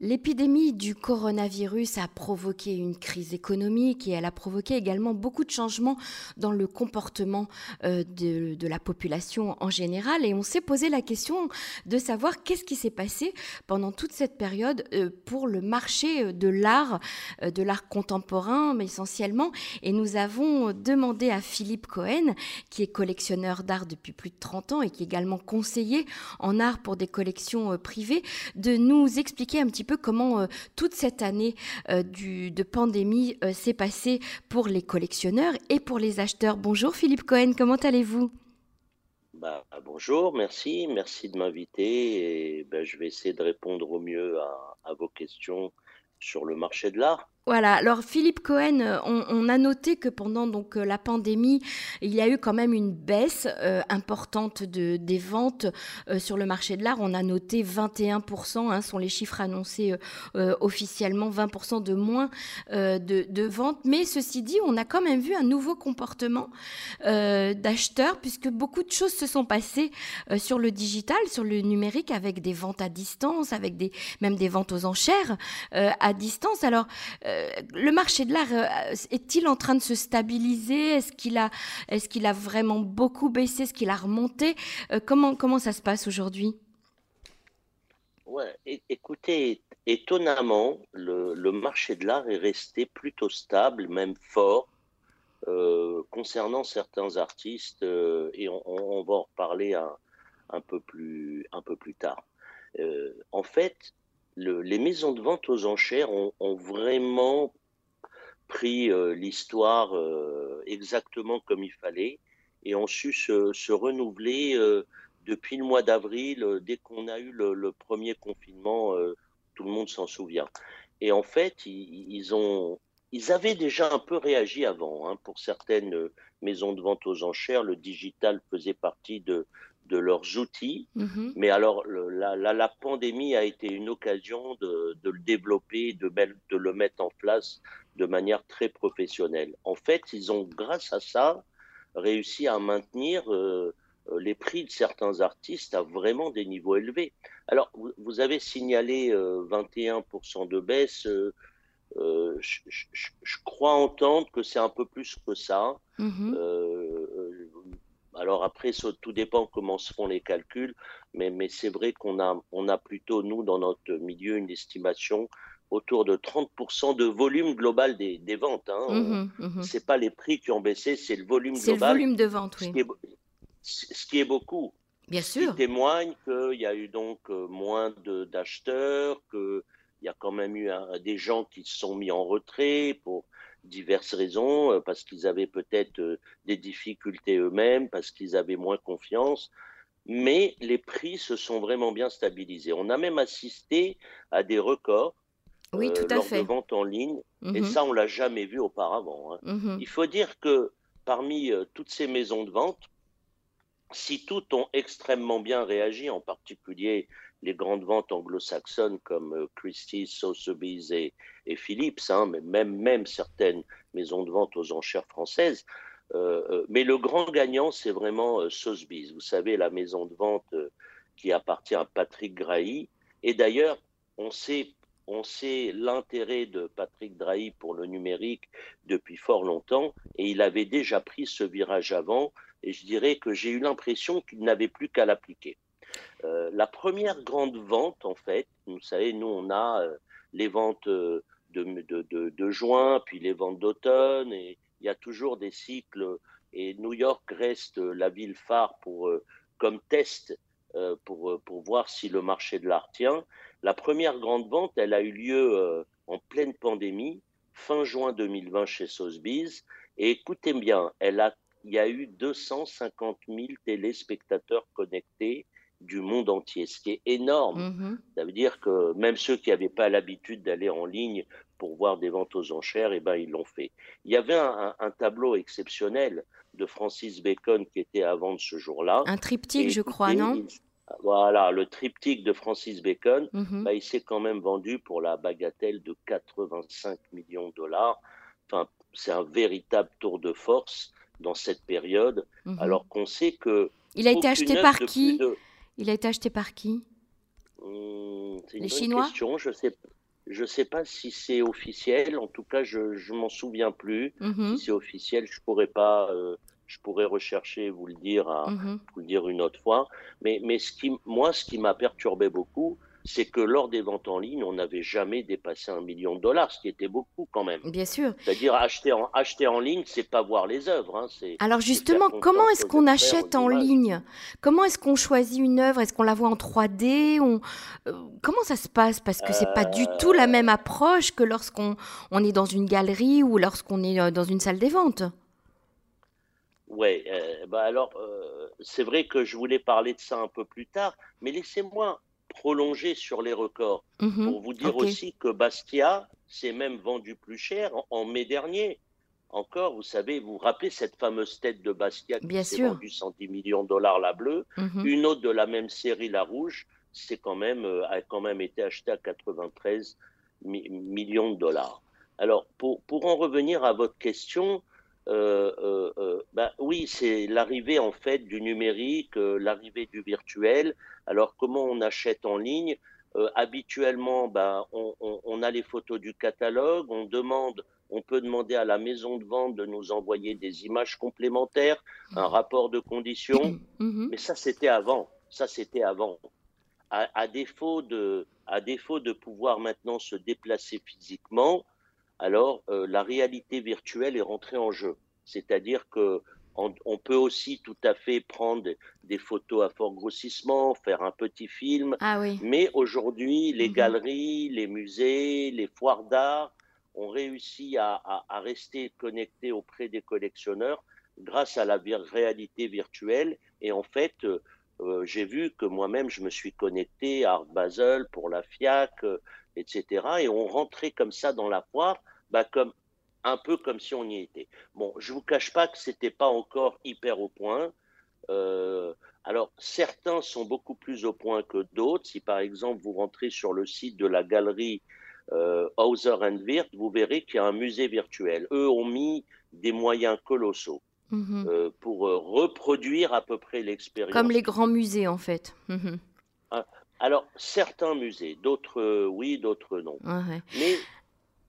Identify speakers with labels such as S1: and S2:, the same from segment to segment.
S1: L'épidémie du coronavirus a provoqué une crise économique et elle a provoqué également beaucoup de changements dans le comportement euh, de, la population en général. Et on s'est posé la question de savoir qu'est-ce qui s'est passé pendant toute cette période euh, pour le marché de l'art, euh, de l'art contemporain mais essentiellement. Et nous avons demandé à Philippe Cohen, qui est collectionneur d'art depuis plus de 30 ans et qui est également conseiller en art pour des collections privées, de nous expliquer un petit peu comment euh, toute cette année euh, du, de pandémie euh, s'est passée pour les collectionneurs et pour les acheteurs. Bonjour Philippe Cohen, comment allez-vous?
S2: Bah, bonjour, merci, merci de m'inviter et ben, je vais essayer de répondre au mieux à vos questions sur le marché de l'art.
S1: Voilà, alors Philippe Cohen, euh, on, a noté que pendant donc euh, la pandémie, il y a eu quand même une baisse euh, importante de, des ventes sur le marché de l'art. On a noté 21%, hein, sont les chiffres annoncés officiellement, 20% de moins de, de, ventes. Mais ceci dit, on a quand même vu un nouveau comportement d'acheteurs, puisque beaucoup de choses se sont passées sur le digital, sur le numérique, avec des ventes à distance, avec des, même des ventes aux enchères à distance. Alors, euh, le marché de l'art euh, est-il en train de se stabiliser? Est-ce qu'il a, est qu'il a vraiment beaucoup baissé? Est-ce qu'il a remonté? Euh, comment, comment ça se passe aujourd'hui?
S2: Écoutez, étonnamment, le, marché de l'art est resté plutôt stable, même fort, concernant certains artistes, et on, va en reparler un, peu, plus, un peu plus tard. en fait, les maisons de vente aux enchères ont, vraiment pris euh, l'histoire euh, exactement comme il fallait et ont su se, renouveler euh, depuis le mois d'avril, dès qu'on a eu le, premier confinement, tout le monde s'en souvient. Et en fait, ils, ont, ils avaient déjà un peu réagi avant. Hein. Pour certaines maisons de vente aux enchères, le digital faisait partie de, de leurs outils. Mhm. Mais alors, la, la, pandémie a été une occasion de, de le développer, de, de, le mettre en place de manière très professionnelle. En fait, ils ont, grâce à ça, réussi à maintenir euh, euh, les prix de certains artistes à vraiment des niveaux élevés. Alors, vous, avez signalé 21% euh, de baisse. Je, je, crois entendre que c'est un peu plus que ça. Mhm. Alors après, ça, tout dépend comment se font les calculs, mais, mais c'est vrai qu'on a, on a plutôt, nous, dans notre milieu, une estimation autour de 30% de volume global des, des ventes. Hein. Mmh mmh c'est pas les prix qui ont baissé, c'est le volume global.
S1: C'est le volume de vente, oui.
S2: Ce qui est, beaucoup.
S1: Bien sûr.
S2: Qui témoigne qu'il y a eu donc euh, moins d'acheteurs, qu'il y a quand même eu des gens qui se sont mis en retrait pour diverses raisons, euh, parce qu'ils avaient peut-être euh, des difficultés eux-mêmes, parce qu'ils avaient moins confiance. Mais les prix se sont vraiment bien stabilisés. On a même assisté à des records
S1: oui, tout euh, lors
S2: de vente en ligne. Et mhm. ça, on l'a jamais vu auparavant. Hein. Mhm. Il faut dire que parmi toutes ces maisons de vente, si toutes ont extrêmement bien réagi, en particulier les grandes ventes anglo-saxonnes comme euh, Christie's, Sotheby's et, Philips, hein, mais même, certaines maisons de vente aux enchères françaises. Euh, euh, mais le grand gagnant, c'est vraiment Sotheby's. Vous savez, la maison de vente qui appartient à Patrick Drahi. Et d'ailleurs, on sait, on sait l'intérêt de Patrick Drahi pour le numérique depuis fort longtemps, et il avait déjà pris ce virage avant, et je dirais que j'ai eu l'impression qu'il n'avait plus qu'à l'appliquer. Euh, la première grande vente, en fait, vous savez, nous, on a euh, les ventes euh, de, juin, puis les ventes d'automne, et il y a toujours des cycles. Et New York reste la ville phare pour, comme test pour, pour voir si le marché de l'art tient. La première grande vente, elle a eu lieu en pleine pandémie, fin juin 2020 chez Sotheby's. Et écoutez bien, elle a, il y a eu 250 000 téléspectateurs connectés du monde entier, ce qui est énorme. Mm-hmm. Ça veut dire que même ceux qui n'avaient pas l'habitude d'aller en ligne pour voir des ventes aux enchères, eh ben, ils l'ont fait. Il y avait un, tableau exceptionnel de Francis Bacon qui était à vendre ce jour-là.
S1: Un triptyque, je crois, non
S2: Voilà, le triptyque de Francis Bacon, mm-hmm. bah, il s'est quand même vendu pour la bagatelle de 85 millions de dollars. Enfin, c'est un véritable tour de force dans cette période, mm-hmm. alors qu'on sait que...
S1: Il a été acheté par qui il a été acheté par qui?
S2: Hmm, une bonne question. Je sais, je sais pas si c'est officiel. En tout cas, je, je m'en souviens plus. Mm-hmm. Si c'est officiel, je pourrais pas. Euh, je pourrais rechercher, vous le dire, à, mm-hmm. vous le dire une autre fois. Mais, mais ce qui, moi, ce qui m'a perturbé beaucoup, c'est que lors des ventes en ligne, on n'avait jamais dépassé un million de dollars, ce qui était beaucoup quand même.
S1: Bien sûr.
S2: C'est-à-dire acheter en, acheter en ligne, c'est pas voir les œuvres. Hein,
S1: Alors justement, comment est-ce qu'on achète en ligne? Comment est-ce qu'on choisit une œuvre? Est-ce qu'on la voit en 3D on... Euh, comment ça se passe? Parce que c'est pas du tout la même approche que lorsqu'on on est dans une galerie ou lorsqu'on est euh, dans une salle des ventes.
S2: Oui, euh, bah alors c'est vrai que je voulais parler de ça un peu plus tard, mais laissez-moi prolonger sur les records. Mhm. Pour vous dire aussi que Bastia s'est même vendu plus cher en, mai dernier. Encore, vous savez, vous vous rappelez cette fameuse tête de Bastia qui s'est vendue 110 millions de dollars la bleue. Mhm. Une autre de la même série, la rouge, c'est quand même, euh, a quand même été achetée à 93 millions de dollars. Alors, pour, pour en revenir à votre question, euh, euh, euh, bah, oui, c'est l'arrivée en fait du numérique, l'arrivée du virtuel. Alors comment on achète en ligne? Habituellement, bah, on, a les photos du catalogue, on demande, on peut demander à la maison de vente de nous envoyer des images complémentaires, un rapport de conditions. Mhm. Mais ça, c'était avant. Ça, c'était avant. À, défaut de, à défaut de pouvoir maintenant se déplacer physiquement, alors euh, la réalité virtuelle est rentrée en jeu. C'est-à-dire que on, peut aussi tout à fait prendre des photos à fort grossissement, faire un petit film.
S1: Ah oui.
S2: Mais aujourd'hui, les mhm. galeries, les musées, les foires d'art ont réussi à, rester connectés auprès des collectionneurs grâce à la réalité virtuelle. Et en fait, euh, euh, j'ai vu que moi-même, je me suis connecté à Art Basel pour la FIAC, etc. Et on rentrait comme ça dans la foire, bah, comme, un peu comme si on y était. Bon, je ne vous cache pas que ce n'était pas encore hyper au point. Euh, alors, certains sont beaucoup plus au point que d'autres. Si par exemple vous rentrez sur le site de la galerie euh, Hauser Wirth, vous verrez qu'il y a un musée virtuel. Eux ont mis des moyens colossaux. Mhm. Euh, pour euh, reproduire à peu près l'expérience.
S1: Comme les grands musées en fait. Mhm.
S2: Ah, alors, certains musées, d'autres oui, d'autres non. Mais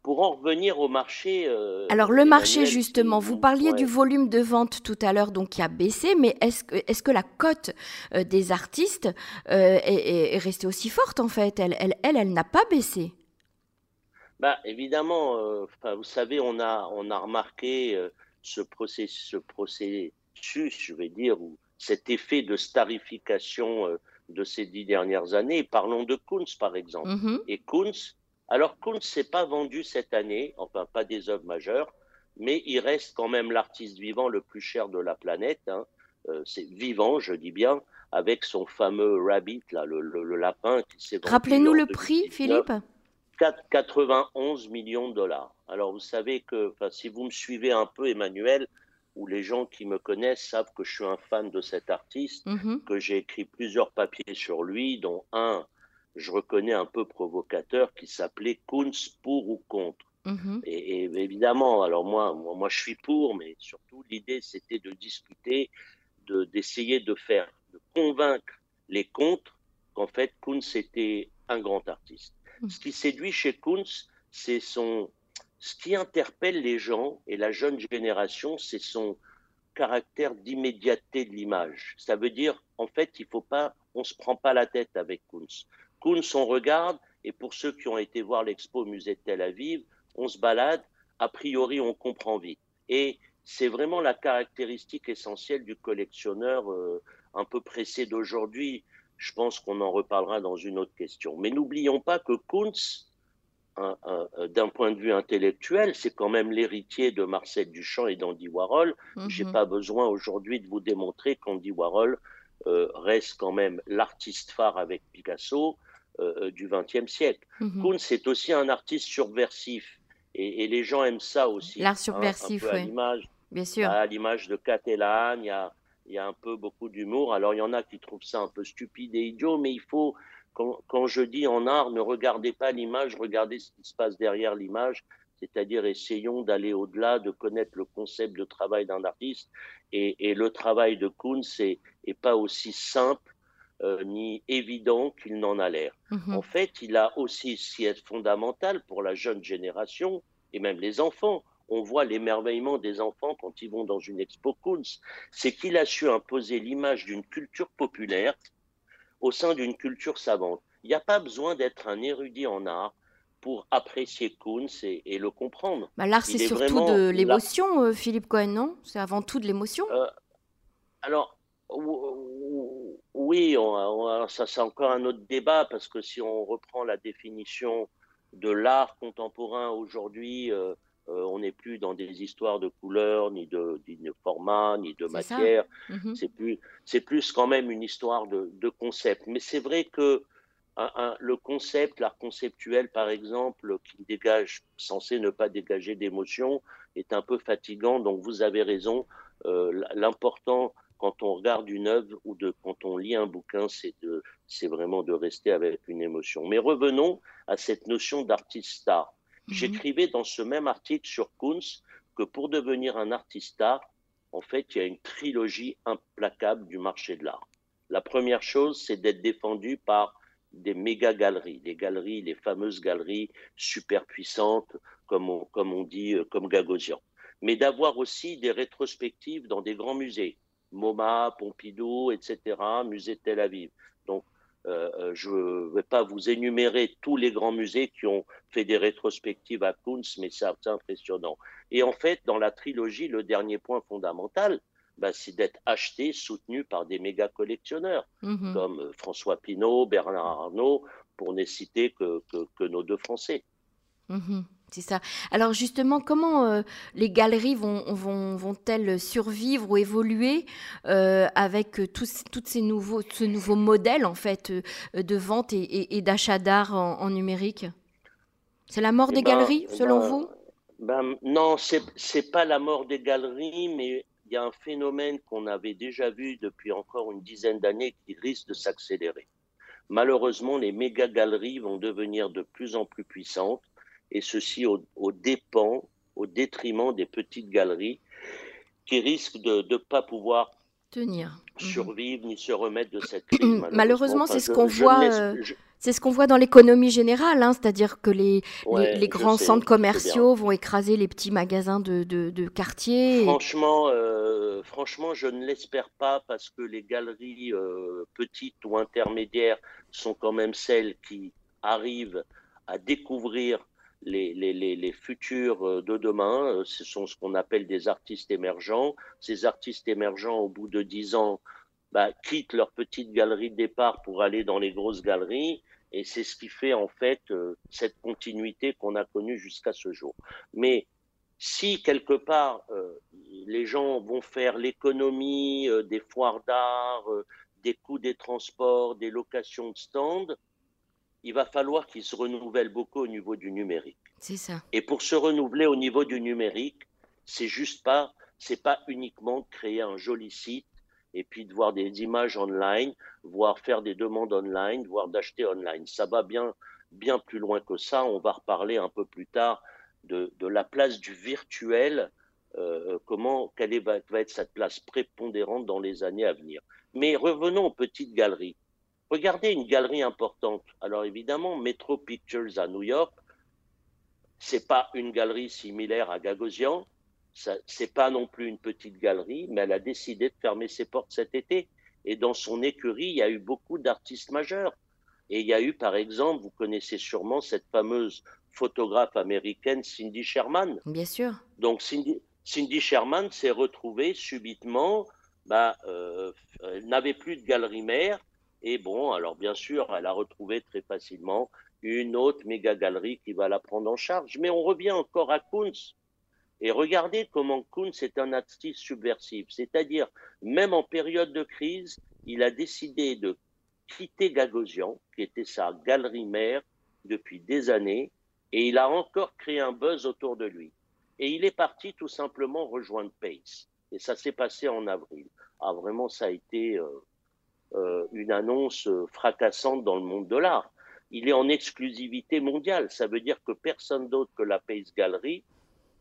S2: pour en revenir au marché.
S1: Euh, Alors le marché justement, vous parliez du volume de vente tout à l'heure, donc qui a baissé, mais est-ce que, est que la cote euh, des artistes euh, est, restée aussi forte en fait? Elle, elle, elle, n'a pas baissé.
S2: Bah évidemment, vous savez, on a, on a remarqué ce, processus, ce processus, je vais dire, ou cet effet de starification de ces dix dernières années. Parlons de Kunz par exemple. Mm-hmm. Et Kunz alors ne s'est pas vendu cette année, enfin pas des œuvres majeures, mais il reste quand même l'artiste vivant le plus cher de la planète. Hein. Euh, c'est vivant, je dis bien, avec son fameux rabbit, là, le, lapin qui s'est
S1: vendu. Rappelez-nous le prix, Philippe?
S2: 91 millions de dollars. Alors vous savez que si vous me suivez un peu, Emmanuel, ou les gens qui me connaissent savent que je suis un fan de cet artiste, mm-hmm. que j'ai écrit plusieurs papiers sur lui, dont un je reconnais un peu provocateur, qui s'appelait Kunz pour ou contre. Mhm. Et, évidemment, alors moi, moi, je suis pour, mais surtout l'idée c'était de discuter, de d'essayer de faire, de convaincre les contre qu'en fait Kunz était un grand artiste. Mhm. Ce qui séduit chez Kunz, c'est son, ce qui interpelle les gens et la jeune génération, c'est son caractère d'immédiateté de l'image. Ça veut dire, en fait, il faut pas, on se prend pas la tête avec Kunz. Kunz, on regarde, et pour ceux qui ont été voir l'expo au musée de Tel Aviv, on se balade, a priori on comprend vite. Et c'est vraiment la caractéristique essentielle du collectionneur euh, un peu pressé d'aujourd'hui. Je pense qu'on en reparlera dans une autre question. Mais n'oublions pas que Kunz, d'un point de vue intellectuel, c'est quand même l'héritier de Marcel Duchamp et d'Andy Warhol. Je n'ai pas besoin aujourd'hui de vous démontrer qu'Andy Warhol euh, reste quand même l'artiste phare avec Picasso, euh, euh, du XXe siècle. Mm Kuhn, c'est aussi un artiste subversif. Et, les gens aiment ça aussi.
S1: L'art hein, subversif, oui. Bien sûr.
S2: À l'image de Catalan, il y a, y a un peu beaucoup d'humour. Alors, il y en a qui trouvent ça un peu stupide et idiot, mais il faut, quand, quand je dis en art, ne regardez pas l'image, regardez ce qui se passe derrière l'image. C'est-à-dire, essayons d'aller au-delà, de connaître le concept de travail d'un artiste. Et, et, le travail de Kuhn, c'est pas aussi simple ni évident qu'il n'en a l'air. Mhm. En fait, il a aussi, ce qui est fondamental pour la jeune génération, et même les enfants, on voit l'émerveillement des enfants quand ils vont dans une expo Kunz, c'est qu'il a su imposer l'image d'une culture populaire au sein d'une culture savante. Il n'y a pas besoin d'être un érudit en art pour apprécier Kunz et, le comprendre.
S1: Bah, l'art, c'est surtout de l'émotion, euh, Philippe Cohen, non? C'est avant tout de l'émotion euh,
S2: Alors, oui, ça c'est encore un autre débat, parce que si on reprend la définition de l'art contemporain aujourd'hui, euh, euh, on n'est plus dans des histoires de couleurs, ni de, format, ni de matière. Mhm. C'est plus, c'est plus quand même une histoire de, concept. Mais c'est vrai que le concept, l'art conceptuel, par exemple, qui dégage, censé ne pas dégager d'émotion, est un peu fatigant. Donc vous avez raison. Euh, l'important quand on regarde une œuvre ou de, quand on lit un bouquin, c'est de, c'est vraiment de rester avec une émotion. Mais revenons à cette notion d'artiste star. Mhm. J'écrivais dans ce même article sur Kunz que pour devenir un artiste art, en fait, il y a une trilogie implacable du marché de l'art. La première chose, c'est d'être défendu par des méga galeries, des galeries, les fameuses galeries super puissantes, comme on, comme on dit, euh, comme Gagosian. Mais d'avoir aussi des rétrospectives dans des grands musées, MoMA, Pompidou, etc., musée de Tel Aviv. Euh, euh, je ne vais pas vous énumérer tous les grands musées qui ont fait des rétrospectives à Kunz, mais c'est impressionnant. Et en fait, dans la trilogie, le dernier point fondamental, bah, c'est d'être acheté, soutenu par des méga collectionneurs, mhm. comme euh, François Pinault, Bernard Arnault, pour ne citer que, nos deux Français.
S1: Mhm. C'est ça. Alors justement, comment euh, les galeries vont, vont, elles survivre ou évoluer euh, avec tous, toutes ces nouveaux, ce nouveau modèle en fait euh, de vente et, d'achat d'art en, numérique? C'est la mort eh des ben, galeries, selon ben, vous?
S2: ben, Non, c'est n'est pas la mort des galeries, mais il y a un phénomène qu'on avait déjà vu depuis encore une dizaine d'années qui risque de s'accélérer. Malheureusement, les méga galeries vont devenir de plus en plus puissantes et ceci au, dépens, au détriment des petites galeries qui risquent de ne pas pouvoir
S1: tenir,
S2: mhm. survivre ni se remettre de cette crise.
S1: Malheureusement, c'est ce qu'on voit. Euh, c'est ce qu'on voit dans l'économie générale, hein, c'est-à-dire que les, les, grands centres commerciaux vont écraser les petits magasins de, de, quartier.
S2: Franchement, euh, franchement, je ne l'espère pas parce que les galeries euh, petites ou intermédiaires sont quand même celles qui arrivent à découvrir les, futurs euh, de demain, euh, ce sont ce qu'on appelle des artistes émergents. Ces artistes émergents, au bout de dix ans, bah, quittent leur petite galerie de départ pour aller dans les grosses galeries. Et c'est ce qui fait en fait euh, cette continuité qu'on a connue jusqu'à ce jour. Mais si quelque part les gens vont faire l'économie des foires d'art, des coûts des transports, des locations de stands, il va falloir qu'il se renouvelle beaucoup au niveau du numérique.
S1: C'est ça.
S2: Et pour se renouveler au niveau du numérique, c'est juste pas, c'est pas uniquement de créer un joli site et puis de voir des images online, voire faire des demandes online, voire d'acheter online. Ça va bien, bien plus loin que ça. On va reparler un peu plus tard de, la place du virtuel, euh, comment, quelle est, va être cette place prépondérante dans les années à venir. Mais revenons aux petites galeries. Regardez une galerie importante. Alors évidemment, Metro Pictures à New York, c'est pas une galerie similaire à Gagosian, c'est pas non plus une petite galerie, mais elle a décidé de fermer ses portes cet été. Et dans son écurie, il y a eu beaucoup d'artistes majeurs. Et il y a eu, par exemple, vous connaissez sûrement cette fameuse photographe américaine Cindy Sherman.
S1: Bien sûr.
S2: Donc Cindy, Cindy Sherman s'est retrouvée subitement, bah, euh, elle n'avait plus de galerie mère, et bon, alors bien sûr, elle a retrouvé très facilement une autre méga galerie qui va la prendre en charge. Mais on revient encore à Kunz. Et regardez comment Kunz est un artiste subversif. C'est-à-dire, même en période de crise, il a décidé de quitter Gagosian, qui était sa galerie mère depuis des années, et il a encore créé un buzz autour de lui. Et il est parti tout simplement rejoindre Pace. Et ça s'est passé en avril. Ah, vraiment, ça a été euh, une annonce fracassante dans le monde de l'art. Il est en exclusivité mondiale. Ça veut dire que personne d'autre que la Pace Gallery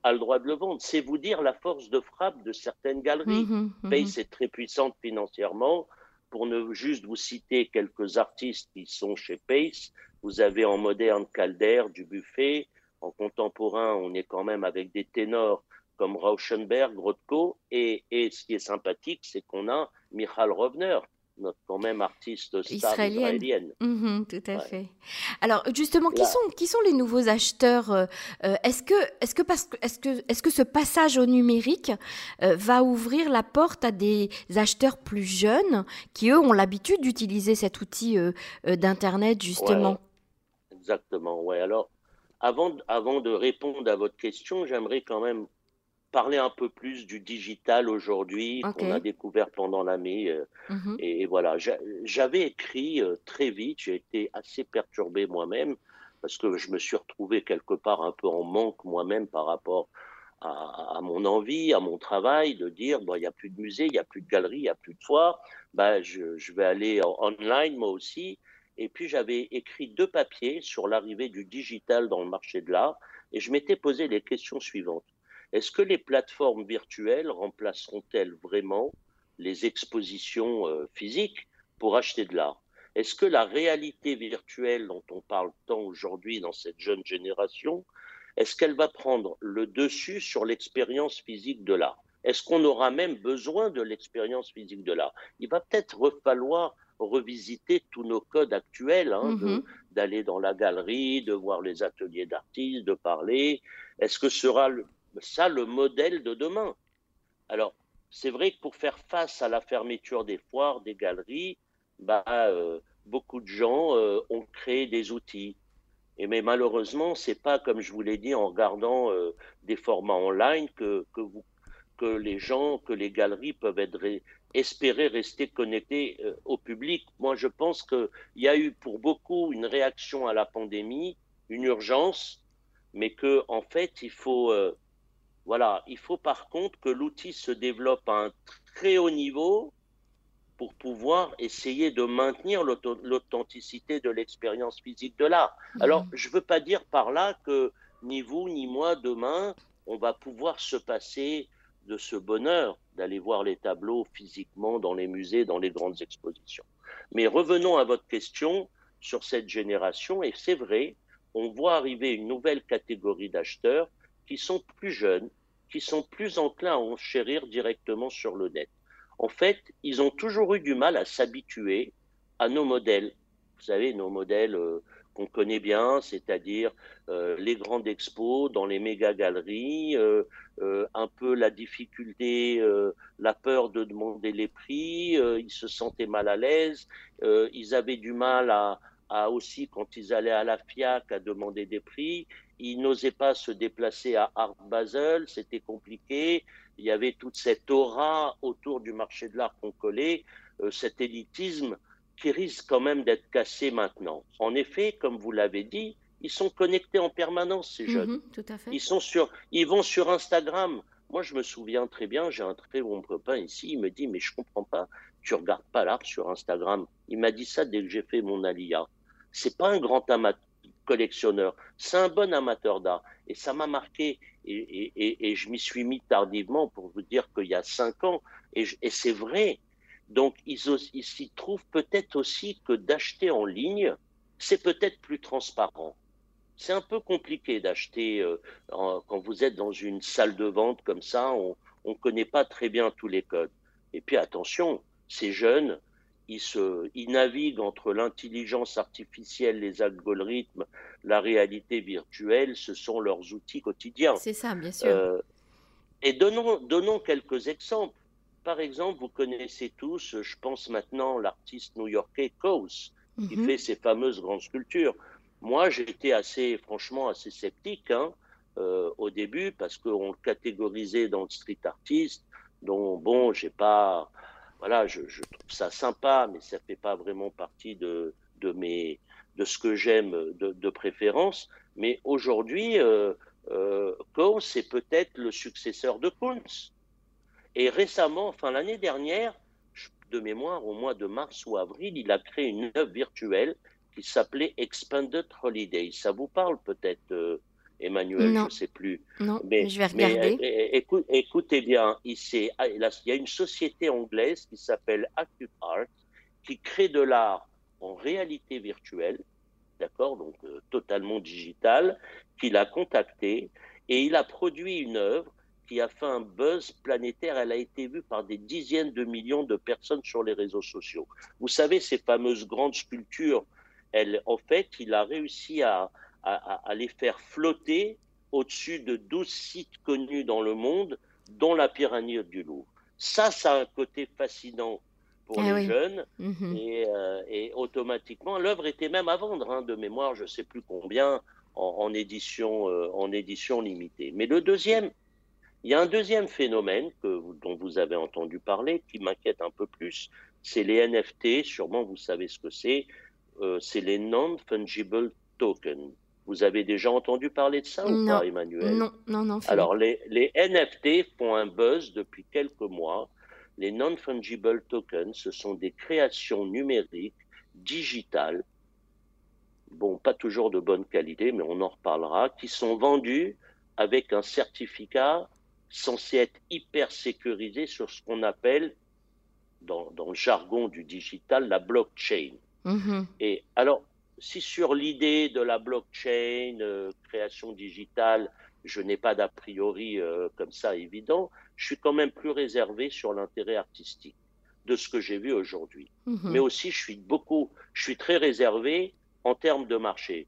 S2: a le droit de le vendre. C'est vous dire la force de frappe de certaines galeries. Mmh, mmh, mmh. Pace est très puissante financièrement. pour ne juste vous citer quelques artistes qui sont chez Pace, vous avez en moderne Calder, du Buffet. En contemporain, on est quand même avec des ténors comme Rauschenberg, Rothko. Et, et ce qui est sympathique, c'est qu'on a Michal Rovner, quand même artiste star israélienne.
S1: Mhm, tout à fait. Alors justement, qui sont, qui sont les nouveaux acheteurs euh, euh, Est-ce que, est que, est que, est que ce passage au numérique euh, va ouvrir la porte à des acheteurs plus jeunes qui, eux, ont l'habitude d'utiliser cet outil d'Internet, justement?
S2: Exactement, ouais. Alors, avant, avant de répondre à votre question, j'aimerais quand même parler un peu plus du digital aujourd'hui qu'on a découvert pendant l'année. Euh, mhm. et, voilà, j'avais écrit euh, très vite, j'ai été assez perturbé moi-même parce que je me suis retrouvé quelque part un peu en manque moi-même par rapport à, mon envie, à mon travail, de dire bon, il n'y a plus de musée, il n'y a plus de galerie, il n'y a plus de foire, bah, je, je vais aller en online moi aussi. Et puis j'avais écrit deux papiers sur l'arrivée du digital dans le marché de l'art et je m'étais posé les questions suivantes. Est-ce que les plateformes virtuelles remplaceront-elles vraiment les expositions euh, physiques pour acheter de l'art? Est-ce que la réalité virtuelle dont on parle tant aujourd'hui dans cette jeune génération, est-ce qu'elle va prendre le dessus sur l'expérience physique de l'art? Est-ce qu'on aura même besoin de l'expérience physique de l'art? Il va peut-être falloir revisiter tous nos codes actuels, hein, mm-hmm. d'aller dans la galerie, de voir les ateliers d'artistes, de parler. Est-ce que sera le, ça le modèle de demain. Alors, c'est vrai que pour faire face à la fermeture des foires, des galeries, bah, euh, beaucoup de gens euh, ont créé des outils. Et mais malheureusement, c'est pas comme je vous l'ai dit en regardant euh, des formats online que, les gens, que les galeries peuvent espérer rester connectés au public. Moi, je pense qu'il y a eu pour beaucoup une réaction à la pandémie, une urgence, mais que en fait, il faut voilà, il faut par contre que l'outil se développe à un très haut niveau pour pouvoir essayer de maintenir l'authenticité de l'expérience physique de l'art. Mhm. Alors, je ne veux pas dire par là que ni vous ni moi, demain, on va pouvoir se passer de ce bonheur d'aller voir les tableaux physiquement dans les musées, dans les grandes expositions. Mais revenons à votre question sur cette génération, et c'est vrai, on voit arriver une nouvelle catégorie d'acheteurs qui sont plus jeunes, qui sont plus enclins à enchérir directement sur le net. En fait, ils ont toujours eu du mal à s'habituer à nos modèles. Vous savez, nos modèles euh, qu'on connaît bien, c'est-à-dire euh, les grandes expos dans les méga galeries, euh, un peu la difficulté, la peur de demander les prix, ils se sentaient mal à l'aise, ils avaient du mal à, à, aussi, quand ils allaient à la FIAC, à demander des prix, il n'osait pas se déplacer à Art Basel, c'était compliqué. Il y avait toute cette aura autour du marché de l'art qu'on collait, euh, cet élitisme qui risque quand même d'être cassé maintenant. En effet, comme vous l'avez dit, ils sont connectés en permanence, ces jeunes.
S1: Mhm, tout à fait.
S2: Ils, sont sur, ils vont sur Instagram. Moi, je me souviens très bien, j'ai un très bon copain ici, il me dit, mais je comprends pas, tu regardes pas l'art sur Instagram. Il m'a dit ça dès que j'ai fait mon alia. C'est pas un grand collectionneur. C'est un bon amateur d'art. Et ça m'a marqué. Et, je m'y suis mis tardivement pour vous dire qu'il y a cinq ans. Et, c'est vrai. Donc, ils, s'y trouvent peut-être aussi que d'acheter en ligne, c'est peut-être plus transparent. C'est un peu compliqué d'acheter euh, quand vous êtes dans une salle de vente comme ça. On ne connaît pas très bien tous les codes. Et puis attention, ces jeunes, ils, se, naviguent entre l'intelligence artificielle, les algorithmes, la réalité virtuelle, ce sont leurs outils quotidiens.
S1: C'est ça, bien sûr. Euh,
S2: et donnons, donnons quelques exemples. Par exemple, vous connaissez tous, je pense maintenant, l'artiste new-yorkais Coase, qui mhm. fait ses fameuses grandes sculptures. Moi, j'étais assez, franchement, assez sceptique hein, euh, au début parce qu'on le catégorisait dans le street artist, dont, bon, j'ai pas voilà, je, trouve ça sympa, mais ça fait pas vraiment partie de, de, mes, de ce que j'aime de, préférence. Mais aujourd'hui, euh, euh c'est peut-être le successeur de Kunz. Et récemment, enfin l'année dernière, de mémoire, au mois de mars ou avril, il a créé une œuvre virtuelle qui s'appelait Expanded Holiday. Ça vous parle peut-être euh, Emmanuel, je ne sais plus.
S1: Non, mais, je vais regarder.
S2: écoutez bien, il, il, y a une société anglaise qui s'appelle AccuArt qui crée de l'art en réalité virtuelle, d'accord, donc euh, totalement digital, qu'il a contacté et il a produit une œuvre qui a fait un buzz planétaire. Elle a été vue par des dizaines de millions de personnes sur les réseaux sociaux. Vous savez, ces fameuses grandes sculptures, elle, en fait, il a réussi à, à, les faire flotter au-dessus de 12 sites connus dans le monde, dont la pyramide du Louvre. Ça, ça a un côté fascinant pour eh les jeunes. Mhm. Euh, et, automatiquement, l'œuvre était même à vendre, hein, de mémoire, je ne sais plus combien, en, édition, euh, en édition limitée. Mais le deuxième, il y a un deuxième phénomène que, dont vous avez entendu parler qui m'inquiète un peu plus, c'est les NFT. Sûrement, vous savez ce que c'est. Euh, c'est les non-fungible tokens. Vous avez déjà entendu parler de ça ou pas, Emmanuel?
S1: Non, non, non.
S2: Alors, les, les, NFT font un buzz depuis quelques mois. Les non-fungible tokens, ce sont des créations numériques, digitales, bon, pas toujours de bonne qualité, mais on en reparlera, qui sont vendus avec un certificat censé être hyper sécurisé sur ce qu'on appelle, dans, dans, le jargon du digital, la blockchain. Mm-hmm. Et alors, si sur l'idée de la blockchain, euh, création digitale, je n'ai pas d'a priori euh, comme ça évident, je suis quand même plus réservé sur l'intérêt artistique de ce que j'ai vu aujourd'hui. Mhm. Mais aussi, je suis beaucoup, je suis très réservé en termes de marché.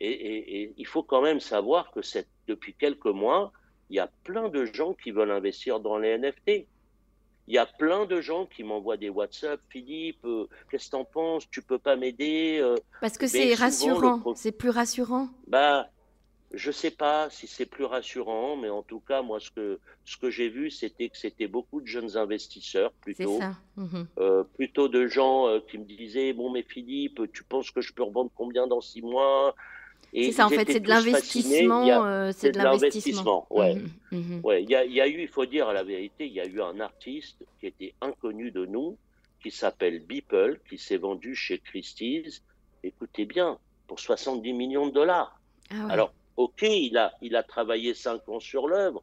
S2: Et, il faut quand même savoir que depuis quelques mois, il y a plein de gens qui veulent investir dans les NFT. Il y a plein de gens qui m'envoient des WhatsApp, Philippe, euh, qu'est-ce que t'en penses? Tu peux pas m'aider euh?
S1: Parce que c'est rassurant, c'est plus rassurant.
S2: Bah, je sais pas si c'est plus rassurant, mais en tout cas, moi, ce que ce que j'ai vu, c'était que c'était beaucoup de jeunes investisseurs plutôt, ça. Mhm. Euh, plutôt de gens qui me disaient bon, mais Philippe, tu penses que je peux revendre combien dans six mois?
S1: C'est ça, en fait, c'est de l'investissement. Euh, c'est de l'investissement.
S2: Ouais. Mhm, mhm. ouais. Il, y a, il y a eu, il faut dire la vérité, il y a eu un artiste qui était inconnu de nous, qui s'appelle Beeple, qui s'est vendu chez Christie's. Écoutez bien, pour 70 millions de dollars. Ah Alors, ok, il a, il a travaillé 5 ans sur l'œuvre,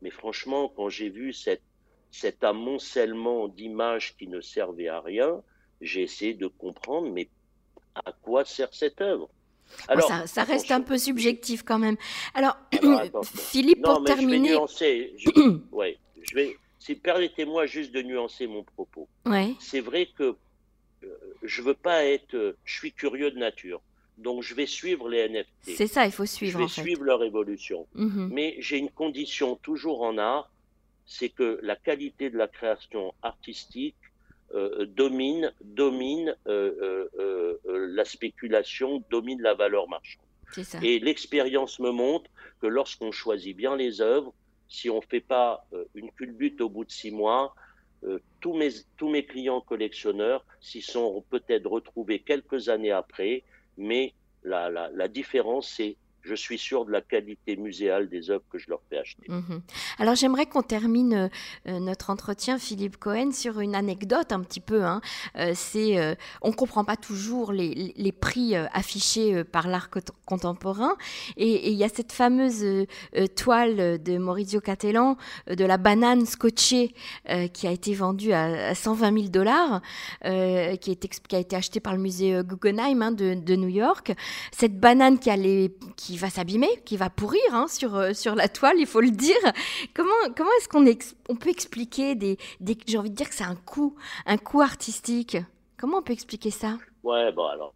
S2: mais franchement, quand j'ai vu cette, cet amoncellement d'images qui ne servaient à rien, j'ai essayé de comprendre, mais à quoi sert cette œuvre?
S1: Alors, ça, reste un peu subjectif quand même. Alors, Philippe, pour terminer.
S2: Je vais nuancer. Je, ouais, je vais. Si permettez-moi juste de nuancer mon propos.
S1: Ouais.
S2: C'est vrai que je euh, je veux pas être. je suis curieux de nature. Donc, je vais suivre les NFT.
S1: C'est ça, il faut suivre.
S2: Je vais suivre leur évolution. Mhm. Mais j'ai une condition toujours en art c'est que la qualité de la création artistique euh, domine, domine euh, euh, la spéculation, domine la valeur marchande. Et l'expérience me montre que lorsqu'on choisit bien les œuvres, si on ne fait pas une culbute au bout de six mois, tous, mes, tous mes clients collectionneurs s'y sont peut-être retrouvés quelques années après, mais la, la, la différence, c'est je suis sûr de la qualité muséale des œuvres que je leur fais acheter.
S1: Mhm. Alors j'aimerais qu'on termine euh, notre entretien, Philippe Cohen, sur une anecdote un petit peu. Hein. Euh, euh, on comprend pas toujours les, prix affichés par l'art contemporain, et il y a cette fameuse toile de Maurizio Cattelan de la banane scotchée qui a été vendue à, 120 000 dollars, qui, qui, a été achetée par le musée Guggenheim hein, de, de, New York. Cette banane qui a les qui qui va s'abîmer, qui va pourrir hein, sur, euh, sur la toile, il faut le dire. Comment, comment est-ce qu'on on peut expliquer des, des j'ai envie de dire que c'est un coup, un coup artistique Comment on peut expliquer ça?
S2: Ouais, bon alors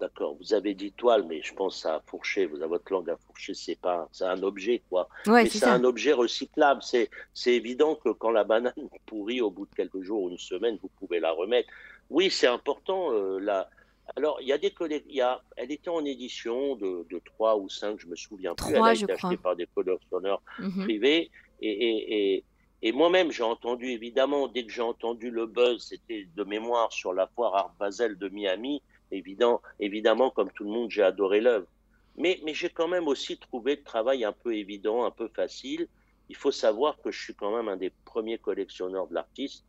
S2: d'accord, vous avez dit toile, mais je pense à fourcher, vous avez votre langue à fourcher, c'est pas, c'est un objet quoi.
S1: Ouais,
S2: mais c'est un objet recyclable. C'est, c'est évident que quand la banane pourrit au bout de quelques jours ou une semaine, vous pouvez la remettre. Oui, c'est important. Euh, la, alors, il y a des collections. Elle était en édition de, de 3 ou 5, je me souviens plus. elle a été achetée par des collectionneurs mhm. privés. Et, et, et, et moi-même, j'ai entendu, évidemment, dès que j'ai entendu le buzz, c'était de mémoire sur la foire Art Basel de Miami. Évident, évidemment, comme tout le monde, j'ai adoré l'œuvre. Mais, mais j'ai quand même aussi trouvé le travail un peu évident, un peu facile. Il faut savoir que je suis quand même un des premiers collectionneurs de l'artiste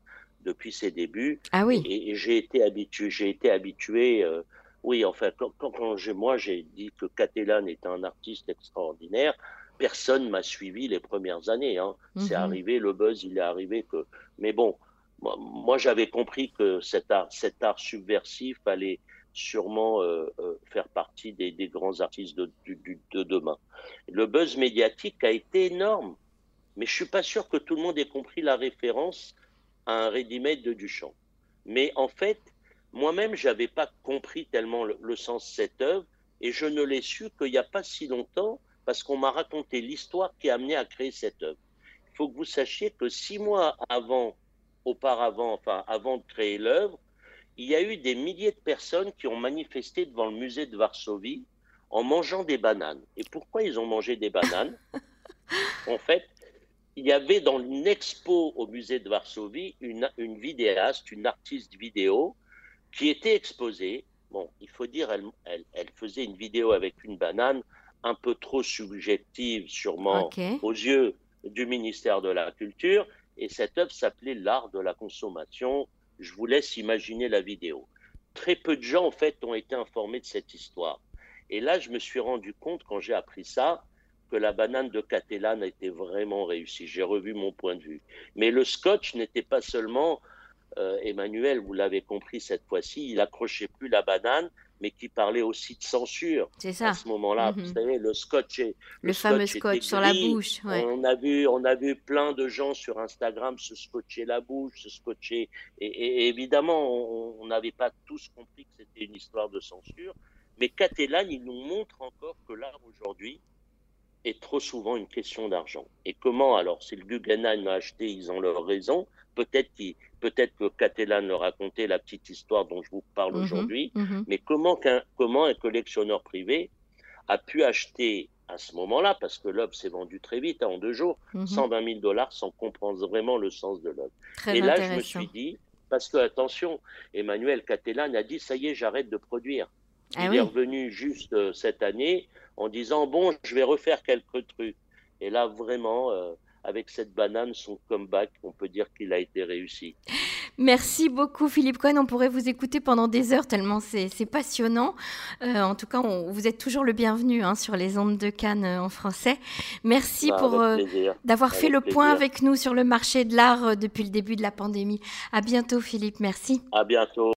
S2: depuis ses débuts.
S1: Ah oui.
S2: Et, j'ai été habitué, j'ai été habitué. Euh, oui, enfin, quand, quand, moi j'ai dit que Catalan était un artiste extraordinaire, personne m'a suivi les premières années. Hein. C'est mhm. arrivé, le buzz, il est arrivé que. Mais bon, moi, j'avais compris que cet art, cet art subversif allait sûrement euh, euh, faire partie des, grands artistes de, de, demain. Le buzz médiatique a été énorme, mais je suis pas sûr que tout le monde ait compris la référence à un ready-made de Duchamp. Mais en fait, moi-même, j'avais pas compris tellement le, sens de cette œuvre, et je ne l'ai su qu'il n'y a pas si longtemps, parce qu'on m'a raconté l'histoire qui a amené à créer cette œuvre. Il faut que vous sachiez que six mois avant, auparavant, enfin avant de créer l'œuvre, il y a eu des milliers de personnes qui ont manifesté devant le musée de Varsovie en mangeant des bananes. Et pourquoi ils ont mangé des bananes? En fait, il y avait dans une expo au musée de Varsovie une, une vidéaste, une artiste vidéo, qui était exposée. Bon, il faut dire, elle, elle, faisait une vidéo avec une banane un peu trop subjective, sûrement aux yeux du ministère de la Culture. Et cette œuvre s'appelait L'art de la consommation je vous laisse imaginer la vidéo. Très peu de gens, en fait, ont été informés de cette histoire. Et là, je me suis rendu compte, quand j'ai appris ça, que la banane de Catalane était vraiment réussie. J'ai revu mon point de vue. Mais le scotch n'était pas seulement, euh, Emmanuel, vous l'avez compris cette fois-ci, il accrochait plus la banane, mais qui parlait aussi de censure.
S1: C'est ça.
S2: À ce moment-là,
S1: mhm.
S2: vous savez, le scotch est.
S1: Le, fameux scotch sur la bouche.
S2: On, a vu, on a vu plein de gens sur Instagram se scotcher la bouche, se scotcher. Et, évidemment, on n'avait pas tous compris que c'était une histoire de censure. Mais Catalan, il nous montre encore que l'art aujourd'hui est trop souvent une question d'argent. Et comment alors Si le Guggenheim a acheté, ils ont leur raison. Peut-être que Catalan leur racontait la petite histoire dont je vous parle mhm, aujourd'hui, mhm. mais comment, un, comment un collectionneur privé a pu acheter à ce moment-là, parce que l'œuvre s'est vendue très vite, hein, en deux jours, 120 000 dollars sans comprendre vraiment le sens de l'œuvre. Et là, je me suis dit, parce que attention, Emmanuel Catalan a dit, ça y est, j'arrête de produire. Ah il est revenu juste euh, cette année en disant, bon, je vais refaire quelques trucs. Et là, vraiment, euh, avec cette banane, son comeback, on peut dire qu'il a été réussi.
S1: Merci beaucoup Philippe Cohen. On pourrait vous écouter pendant des heures tellement c'est passionnant. Euh, en tout cas, vous êtes toujours le bienvenu hein, sur les ondes de Cannes en français. Merci bah, pour euh, d'avoir fait le point avec nous sur le marché de l'art depuis le début de la pandémie. À bientôt Philippe. Merci.
S2: À bientôt.